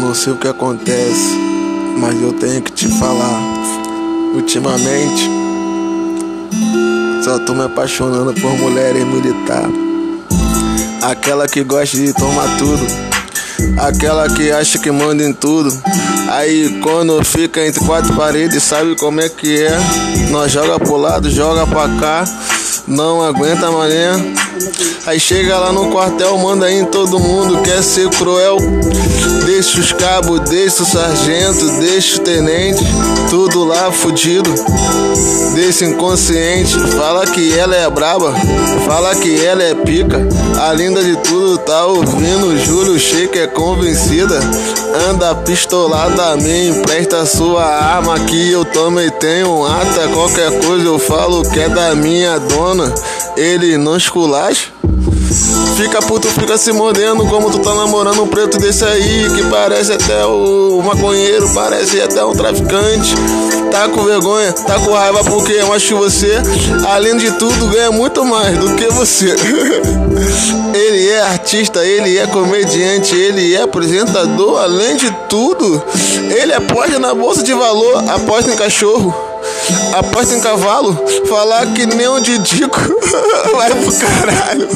Não sei o que acontece, mas eu tenho que te falar. Ultimamente, só tô me apaixonando por mulheres militar. Aquela que gosta de tomar tudo. Aquela que acha que manda em tudo. Aí quando fica entre quatro paredes, sabe como é que é? Nós joga pro lado, joga pra cá. Não aguenta mané. Aí chega lá no quartel, manda em todo mundo, quer ser cruel. Deixa os cabos, deixa o sargento, deixa o tenente, tudo lá fudido. Deixa inconsciente, fala que ela é braba, fala que ela é pica. A linda de tudo tá ouvindo, Júlio Shake é convencida. Anda pistolada mim, empresta sua arma que eu também tenho ata. Qualquer coisa eu falo que é da minha dona. Ele não esculacha. Fica puto, fica se mordendo como tu tá namorando um preto desse aí que parece até o maconheiro, parece até um traficante. Tá com vergonha, tá com raiva porque eu acho que você, além de tudo, ganha muito mais do que você. ele é artista, ele é comediante, ele é apresentador, além de tudo, ele aposta na bolsa de valor, aposta em cachorro. Aposta em cavalo, falar que nem um Didico vai pro caralho.